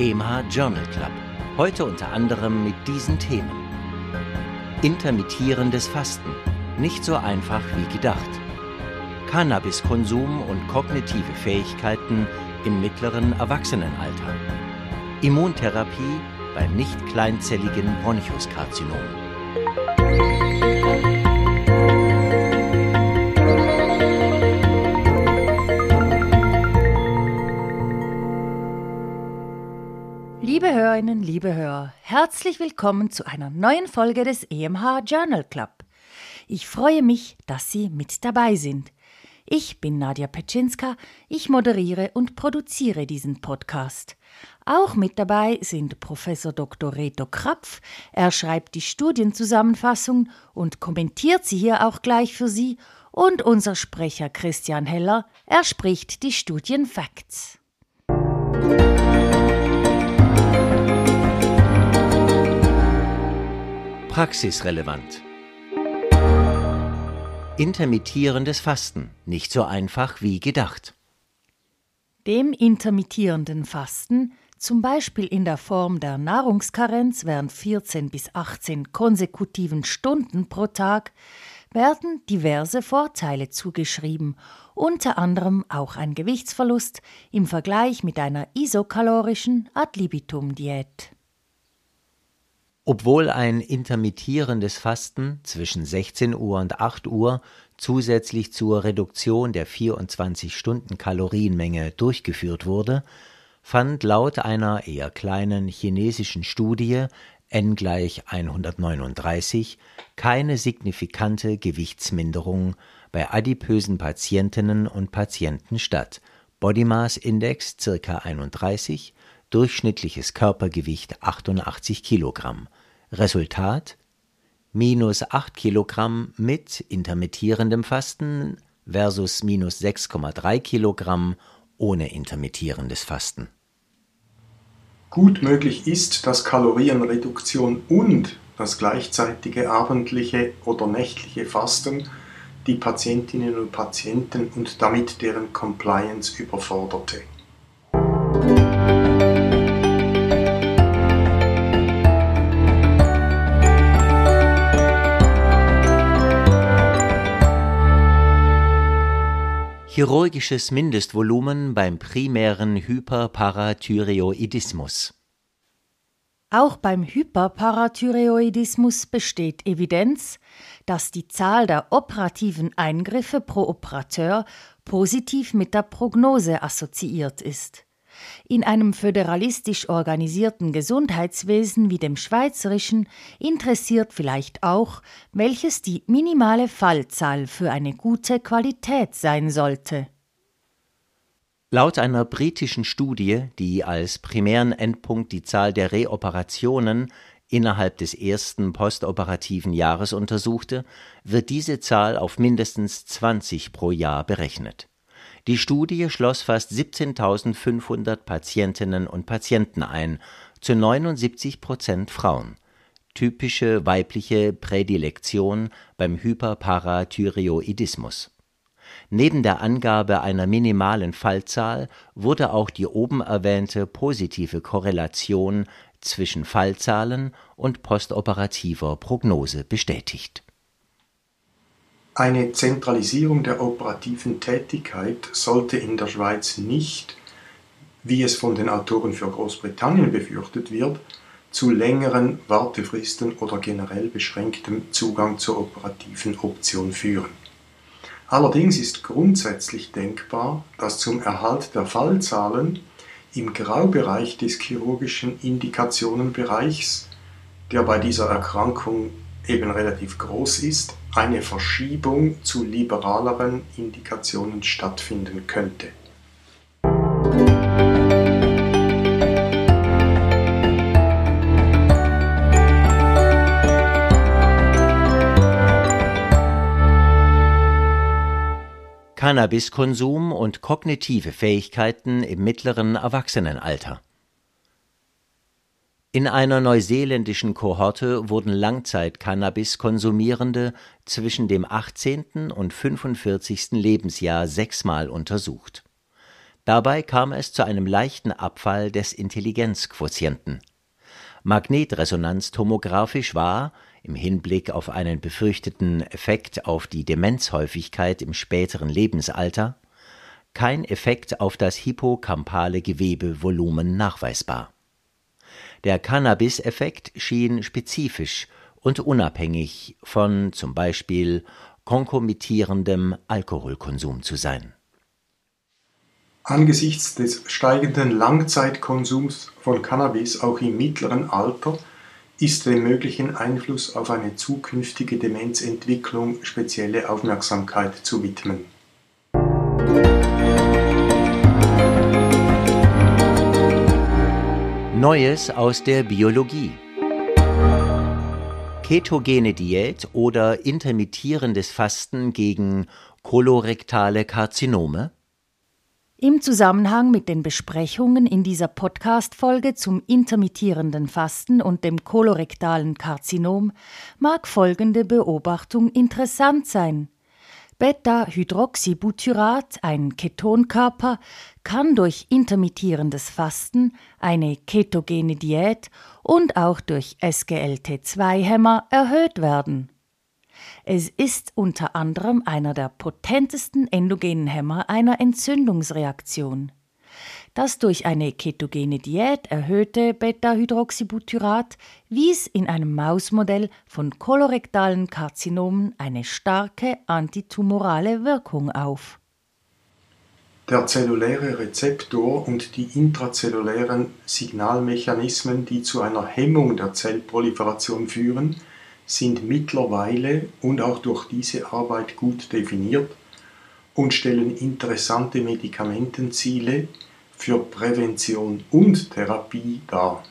EMH Journal Club. Heute unter anderem mit diesen Themen. Intermittierendes Fasten. Nicht so einfach wie gedacht. Cannabiskonsum und kognitive Fähigkeiten im mittleren Erwachsenenalter. Immuntherapie beim nicht kleinzelligen Bronchuskarzinom. Liebe Hörerinnen, liebe Hörer, herzlich willkommen zu einer neuen Folge des EMH Journal Club. Ich freue mich, dass Sie mit dabei sind. Ich bin Nadja Petschinska, ich moderiere und produziere diesen Podcast. Auch mit dabei sind Professor Dr. Reto Krapf. Er schreibt die Studienzusammenfassung und kommentiert sie hier auch gleich für Sie. Und unser Sprecher Christian Heller, er spricht die Studienfacts. Praxisrelevant. Intermittierendes Fasten, nicht so einfach wie gedacht. Dem intermittierenden Fasten, zum Beispiel in der Form der Nahrungskarenz während 14 bis 18 konsekutiven Stunden pro Tag, werden diverse Vorteile zugeschrieben, unter anderem auch ein Gewichtsverlust im Vergleich mit einer isokalorischen Ad-libitum-Diät. Obwohl ein intermittierendes Fasten zwischen 16 Uhr und 8 Uhr zusätzlich zur Reduktion der 24 Stunden Kalorienmenge durchgeführt wurde, fand laut einer eher kleinen chinesischen Studie n gleich 139 keine signifikante Gewichtsminderung bei adipösen Patientinnen und Patienten statt. Body Mass Index ca. 31, durchschnittliches Körpergewicht 88 Kilogramm. Resultat minus 8 Kilogramm mit intermittierendem Fasten versus minus 6,3 Kilogramm ohne intermittierendes Fasten. Gut möglich ist, dass Kalorienreduktion und das gleichzeitige abendliche oder nächtliche Fasten die Patientinnen und Patienten und damit deren Compliance überforderte. Chirurgisches Mindestvolumen beim primären Hyperparathyreoidismus. Auch beim Hyperparathyreoidismus besteht Evidenz, dass die Zahl der operativen Eingriffe pro Operateur positiv mit der Prognose assoziiert ist. In einem föderalistisch organisierten Gesundheitswesen wie dem schweizerischen interessiert vielleicht auch, welches die minimale Fallzahl für eine gute Qualität sein sollte. Laut einer britischen Studie, die als primären Endpunkt die Zahl der Reoperationen innerhalb des ersten postoperativen Jahres untersuchte, wird diese Zahl auf mindestens 20 pro Jahr berechnet die Studie schloss fast 17.500 Patientinnen und Patienten ein, zu 79 Prozent Frauen. Typische weibliche Prädilektion beim Hyperparathyreoidismus. Neben der Angabe einer minimalen Fallzahl wurde auch die oben erwähnte positive Korrelation zwischen Fallzahlen und postoperativer Prognose bestätigt eine Zentralisierung der operativen Tätigkeit sollte in der Schweiz nicht, wie es von den Autoren für Großbritannien befürchtet wird, zu längeren Wartefristen oder generell beschränktem Zugang zur operativen Option führen. Allerdings ist grundsätzlich denkbar, dass zum Erhalt der Fallzahlen im Graubereich des chirurgischen Indikationenbereichs, der bei dieser Erkrankung eben relativ groß ist, eine Verschiebung zu liberaleren Indikationen stattfinden könnte. Cannabiskonsum und kognitive Fähigkeiten im mittleren Erwachsenenalter. In einer neuseeländischen Kohorte wurden Langzeit-Cannabis-Konsumierende zwischen dem 18. und 45. Lebensjahr sechsmal untersucht. Dabei kam es zu einem leichten Abfall des Intelligenzquotienten. Magnetresonanztomographisch war, im Hinblick auf einen befürchteten Effekt auf die Demenzhäufigkeit im späteren Lebensalter, kein Effekt auf das hippocampale Gewebevolumen nachweisbar. Der Cannabis-Effekt schien spezifisch und unabhängig von zum Beispiel konkomittierendem Alkoholkonsum zu sein. Angesichts des steigenden Langzeitkonsums von Cannabis auch im mittleren Alter ist dem möglichen Einfluss auf eine zukünftige Demenzentwicklung spezielle Aufmerksamkeit zu widmen. Neues aus der Biologie. Ketogene Diät oder intermittierendes Fasten gegen kolorektale Karzinome? Im Zusammenhang mit den Besprechungen in dieser Podcast-Folge zum intermittierenden Fasten und dem kolorektalen Karzinom mag folgende Beobachtung interessant sein. Beta-Hydroxybutyrat, ein Ketonkörper, kann durch intermittierendes Fasten, eine ketogene Diät und auch durch SGLT2-Hämmer erhöht werden. Es ist unter anderem einer der potentesten endogenen Hämmer einer Entzündungsreaktion. Das durch eine ketogene Diät erhöhte Beta-Hydroxybutyrat wies in einem Mausmodell von kolorektalen Karzinomen eine starke antitumorale Wirkung auf. Der zelluläre Rezeptor und die intrazellulären Signalmechanismen, die zu einer Hemmung der Zellproliferation führen, sind mittlerweile und auch durch diese Arbeit gut definiert und stellen interessante Medikamentenziele für Prävention und Therapie dar.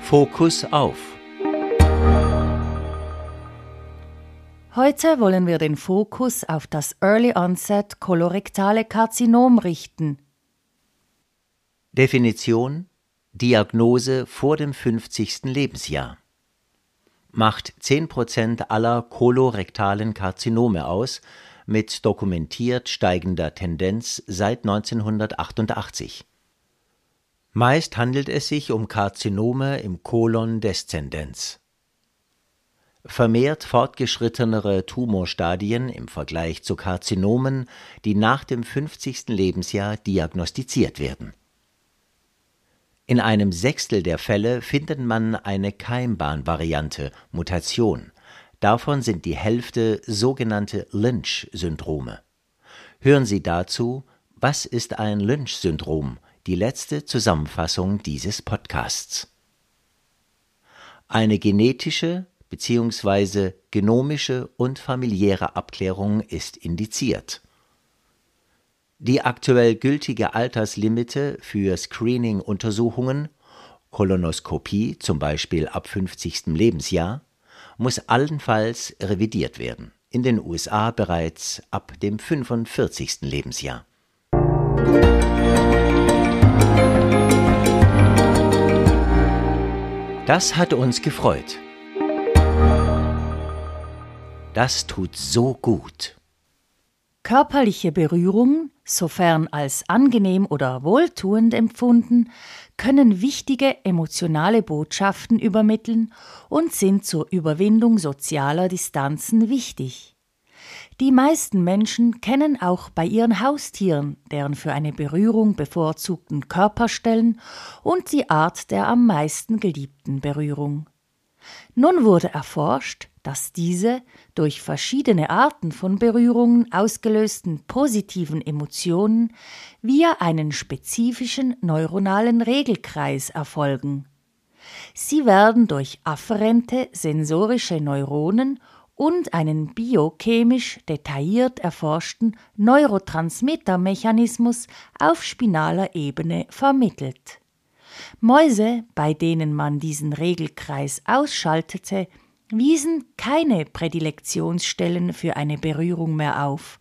Fokus auf. Heute wollen wir den Fokus auf das Early Onset kolorektale Karzinom richten. Definition Diagnose vor dem 50. Lebensjahr macht 10% aller kolorektalen Karzinome aus, mit dokumentiert steigender Tendenz seit 1988. Meist handelt es sich um Karzinome im Kolon descendens. Vermehrt fortgeschrittenere Tumorstadien im Vergleich zu Karzinomen, die nach dem 50. Lebensjahr diagnostiziert werden in einem Sechstel der Fälle findet man eine Keimbahnvariante (Mutation), davon sind die Hälfte sogenannte Lynch-Syndrome. Hören Sie dazu Was ist ein Lynch-Syndrom? die letzte Zusammenfassung dieses Podcasts. Eine genetische bzw. genomische und familiäre Abklärung ist indiziert die aktuell gültige Alterslimite für Screening-Untersuchungen (Kolonoskopie zum Beispiel ab 50. Lebensjahr) muss allenfalls revidiert werden, in den USA bereits ab dem 45. Lebensjahr. Das hat uns gefreut. Das tut so gut. Körperliche Berührung sofern als angenehm oder wohltuend empfunden, können wichtige emotionale Botschaften übermitteln und sind zur Überwindung sozialer Distanzen wichtig. Die meisten Menschen kennen auch bei ihren Haustieren deren für eine Berührung bevorzugten Körperstellen und die Art der am meisten geliebten Berührung. Nun wurde erforscht, dass diese durch verschiedene Arten von Berührungen ausgelösten positiven Emotionen via einen spezifischen neuronalen Regelkreis erfolgen. Sie werden durch afferente sensorische Neuronen und einen biochemisch detailliert erforschten Neurotransmittermechanismus auf spinaler Ebene vermittelt. Mäuse, bei denen man diesen Regelkreis ausschaltete, wiesen keine Prädilektionsstellen für eine Berührung mehr auf,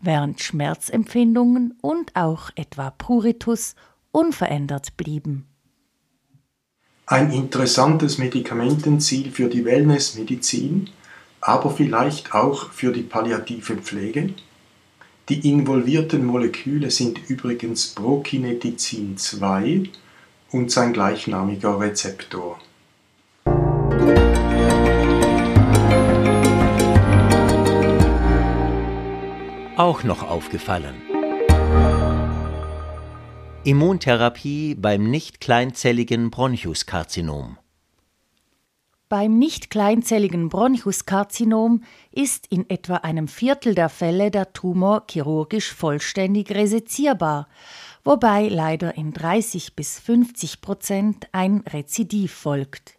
während Schmerzempfindungen und auch etwa Pruritus unverändert blieben. Ein interessantes Medikamentenziel für die Wellnessmedizin, aber vielleicht auch für die palliative Pflege. Die involvierten Moleküle sind übrigens Prokinetizin 2 und sein gleichnamiger Rezeptor. Auch noch aufgefallen. Immuntherapie beim nicht kleinzelligen Bronchuskarzinom. Beim nicht kleinzelligen Bronchuskarzinom ist in etwa einem Viertel der Fälle der Tumor chirurgisch vollständig resezierbar, wobei leider in 30 bis 50 Prozent ein Rezidiv folgt.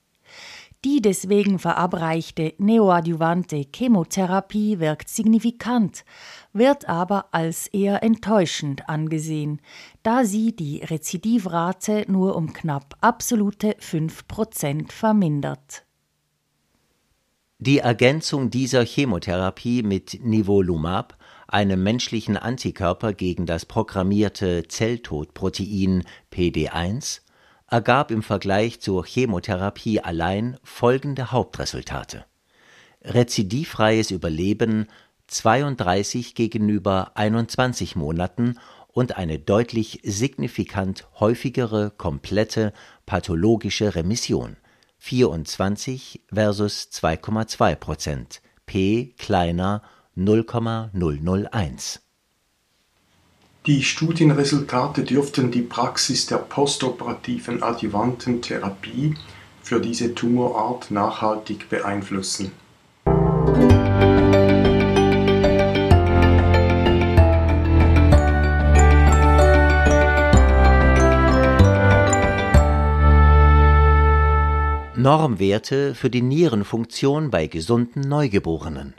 Die deswegen verabreichte neoadjuvante Chemotherapie wirkt signifikant, wird aber als eher enttäuschend angesehen, da sie die Rezidivrate nur um knapp absolute 5 Prozent vermindert. Die Ergänzung dieser Chemotherapie mit Nivolumab, einem menschlichen Antikörper gegen das programmierte Zelltodprotein PD1, ergab im Vergleich zur Chemotherapie allein folgende Hauptresultate: rezidivfreies Überleben 32 gegenüber 21 Monaten und eine deutlich signifikant häufigere komplette pathologische Remission 24 versus 2,2 Prozent, p kleiner 0,001. Die Studienresultate dürften die Praxis der postoperativen adjuvanten Therapie für diese Tumorart nachhaltig beeinflussen. Normwerte für die Nierenfunktion bei gesunden Neugeborenen.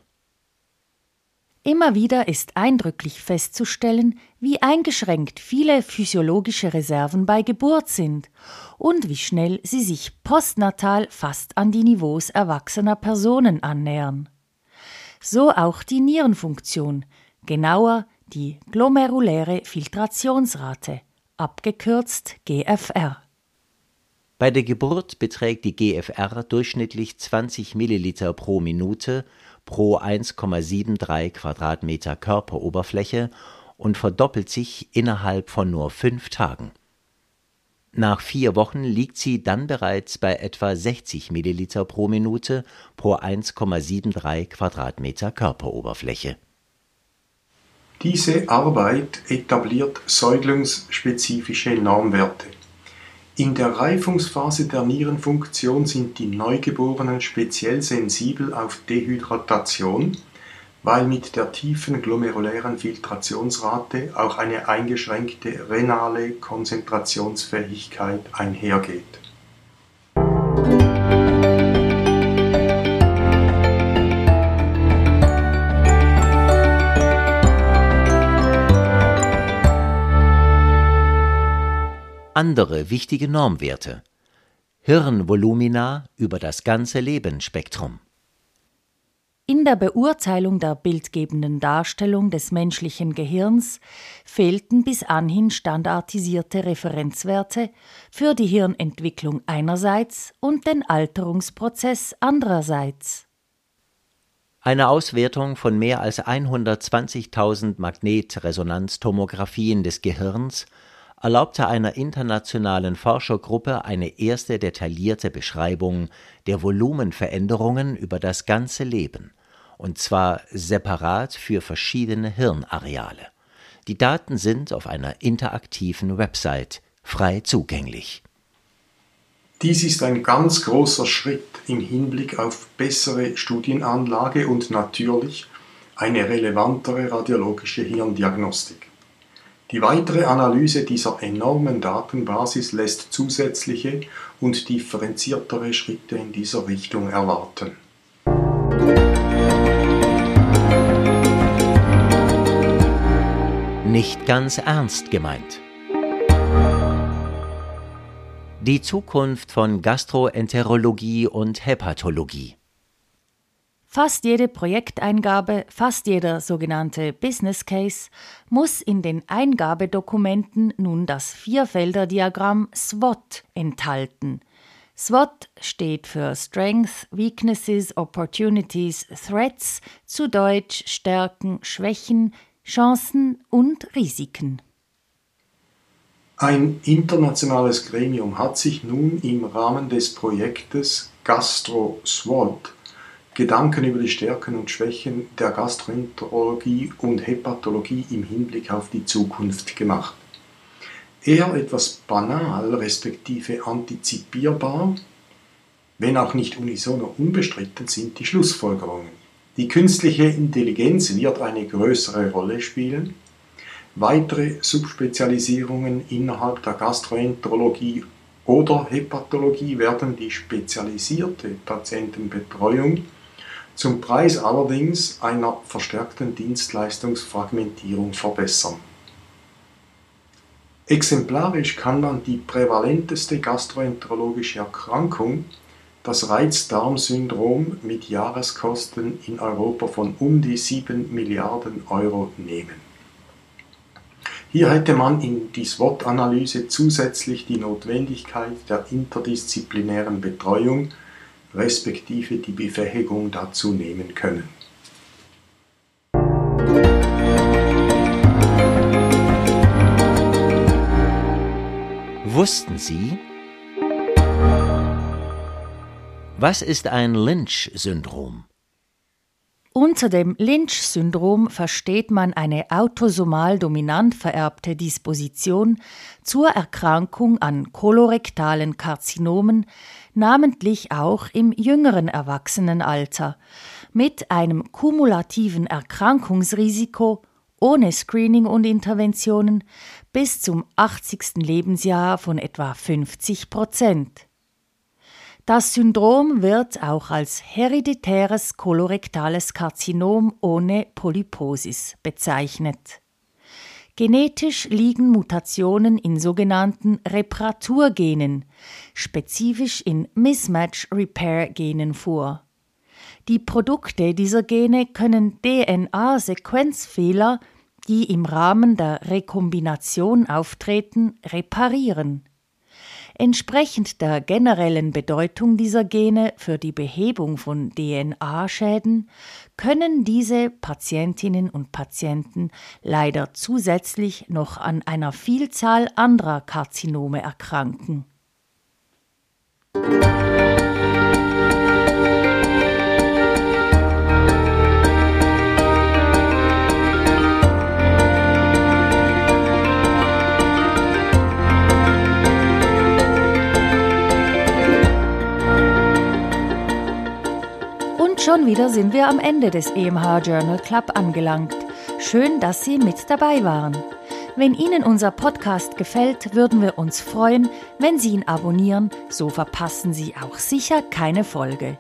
Immer wieder ist eindrücklich festzustellen, wie eingeschränkt viele physiologische Reserven bei Geburt sind und wie schnell sie sich postnatal fast an die Niveaus erwachsener Personen annähern. So auch die Nierenfunktion, genauer die glomeruläre Filtrationsrate, abgekürzt GFR. Bei der Geburt beträgt die GFR durchschnittlich 20 Milliliter pro Minute pro 1,73 Quadratmeter Körperoberfläche und verdoppelt sich innerhalb von nur fünf Tagen. Nach vier Wochen liegt sie dann bereits bei etwa 60 Milliliter pro Minute pro 1,73 Quadratmeter Körperoberfläche. Diese Arbeit etabliert säuglingsspezifische Normwerte. In der Reifungsphase der Nierenfunktion sind die Neugeborenen speziell sensibel auf Dehydratation, weil mit der tiefen glomerulären Filtrationsrate auch eine eingeschränkte renale Konzentrationsfähigkeit einhergeht. Andere wichtige Normwerte. Hirnvolumina über das ganze Lebensspektrum. In der Beurteilung der bildgebenden Darstellung des menschlichen Gehirns fehlten bis anhin standardisierte Referenzwerte für die Hirnentwicklung einerseits und den Alterungsprozess andererseits. Eine Auswertung von mehr als 120.000 Magnetresonanztomographien des Gehirns erlaubte einer internationalen Forschergruppe eine erste detaillierte Beschreibung der Volumenveränderungen über das ganze Leben, und zwar separat für verschiedene Hirnareale. Die Daten sind auf einer interaktiven Website frei zugänglich. Dies ist ein ganz großer Schritt im Hinblick auf bessere Studienanlage und natürlich eine relevantere radiologische Hirndiagnostik. Die weitere Analyse dieser enormen Datenbasis lässt zusätzliche und differenziertere Schritte in dieser Richtung erwarten. Nicht ganz ernst gemeint. Die Zukunft von Gastroenterologie und Hepatologie. Fast jede Projekteingabe, fast jeder sogenannte Business Case muss in den Eingabedokumenten nun das Vierfelder-Diagramm SWOT enthalten. SWOT steht für Strengths, Weaknesses, Opportunities, Threats, zu Deutsch Stärken, Schwächen, Chancen und Risiken. Ein internationales Gremium hat sich nun im Rahmen des Projektes Gastro SWOT Gedanken über die Stärken und Schwächen der Gastroenterologie und Hepatologie im Hinblick auf die Zukunft gemacht. Eher etwas banal, respektive antizipierbar, wenn auch nicht unisono unbestritten sind die Schlussfolgerungen. Die künstliche Intelligenz wird eine größere Rolle spielen. Weitere Subspezialisierungen innerhalb der Gastroenterologie oder Hepatologie werden die spezialisierte Patientenbetreuung zum Preis allerdings einer verstärkten Dienstleistungsfragmentierung verbessern. Exemplarisch kann man die prävalenteste gastroenterologische Erkrankung, das Reizdarmsyndrom mit Jahreskosten in Europa von um die 7 Milliarden Euro nehmen. Hier hätte man in die SWOT-Analyse zusätzlich die Notwendigkeit der interdisziplinären Betreuung respektive die Befähigung dazu nehmen können. Wussten Sie? Was ist ein Lynch-Syndrom? Unter dem Lynch-Syndrom versteht man eine autosomal dominant vererbte Disposition zur Erkrankung an kolorektalen Karzinomen, namentlich auch im jüngeren Erwachsenenalter, mit einem kumulativen Erkrankungsrisiko ohne Screening und Interventionen bis zum 80. Lebensjahr von etwa 50 Prozent. Das Syndrom wird auch als hereditäres kolorektales Karzinom ohne Polyposis bezeichnet. Genetisch liegen Mutationen in sogenannten Reparaturgenen, spezifisch in Mismatch-Repair-Genen vor. Die Produkte dieser Gene können DNA-Sequenzfehler, die im Rahmen der Rekombination auftreten, reparieren. Entsprechend der generellen Bedeutung dieser Gene für die Behebung von DNA-Schäden können diese Patientinnen und Patienten leider zusätzlich noch an einer Vielzahl anderer Karzinome erkranken. Schon wieder sind wir am Ende des EMH Journal Club angelangt. Schön, dass Sie mit dabei waren. Wenn Ihnen unser Podcast gefällt, würden wir uns freuen, wenn Sie ihn abonnieren, so verpassen Sie auch sicher keine Folge.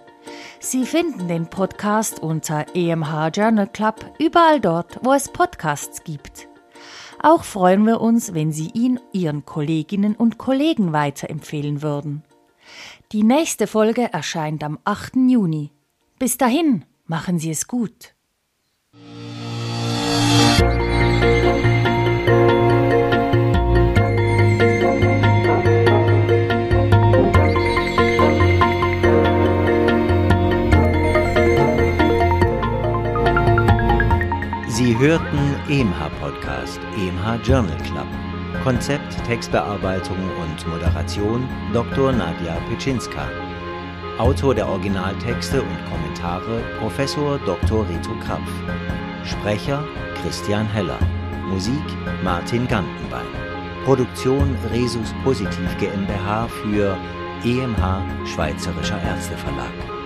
Sie finden den Podcast unter EMH Journal Club überall dort, wo es Podcasts gibt. Auch freuen wir uns, wenn Sie ihn Ihren Kolleginnen und Kollegen weiterempfehlen würden. Die nächste Folge erscheint am 8. Juni. Bis dahin, machen Sie es gut. Sie hörten EMH Podcast, EMH Journal Club. Konzept, Textbearbeitung und Moderation Dr. Nadja Pitschinska. Autor der Originaltexte und Kommentare Professor Dr. Rito Krapf. Sprecher Christian Heller. Musik Martin Gantenbein. Produktion Resus Positiv GmbH für EMH Schweizerischer Ärzteverlag.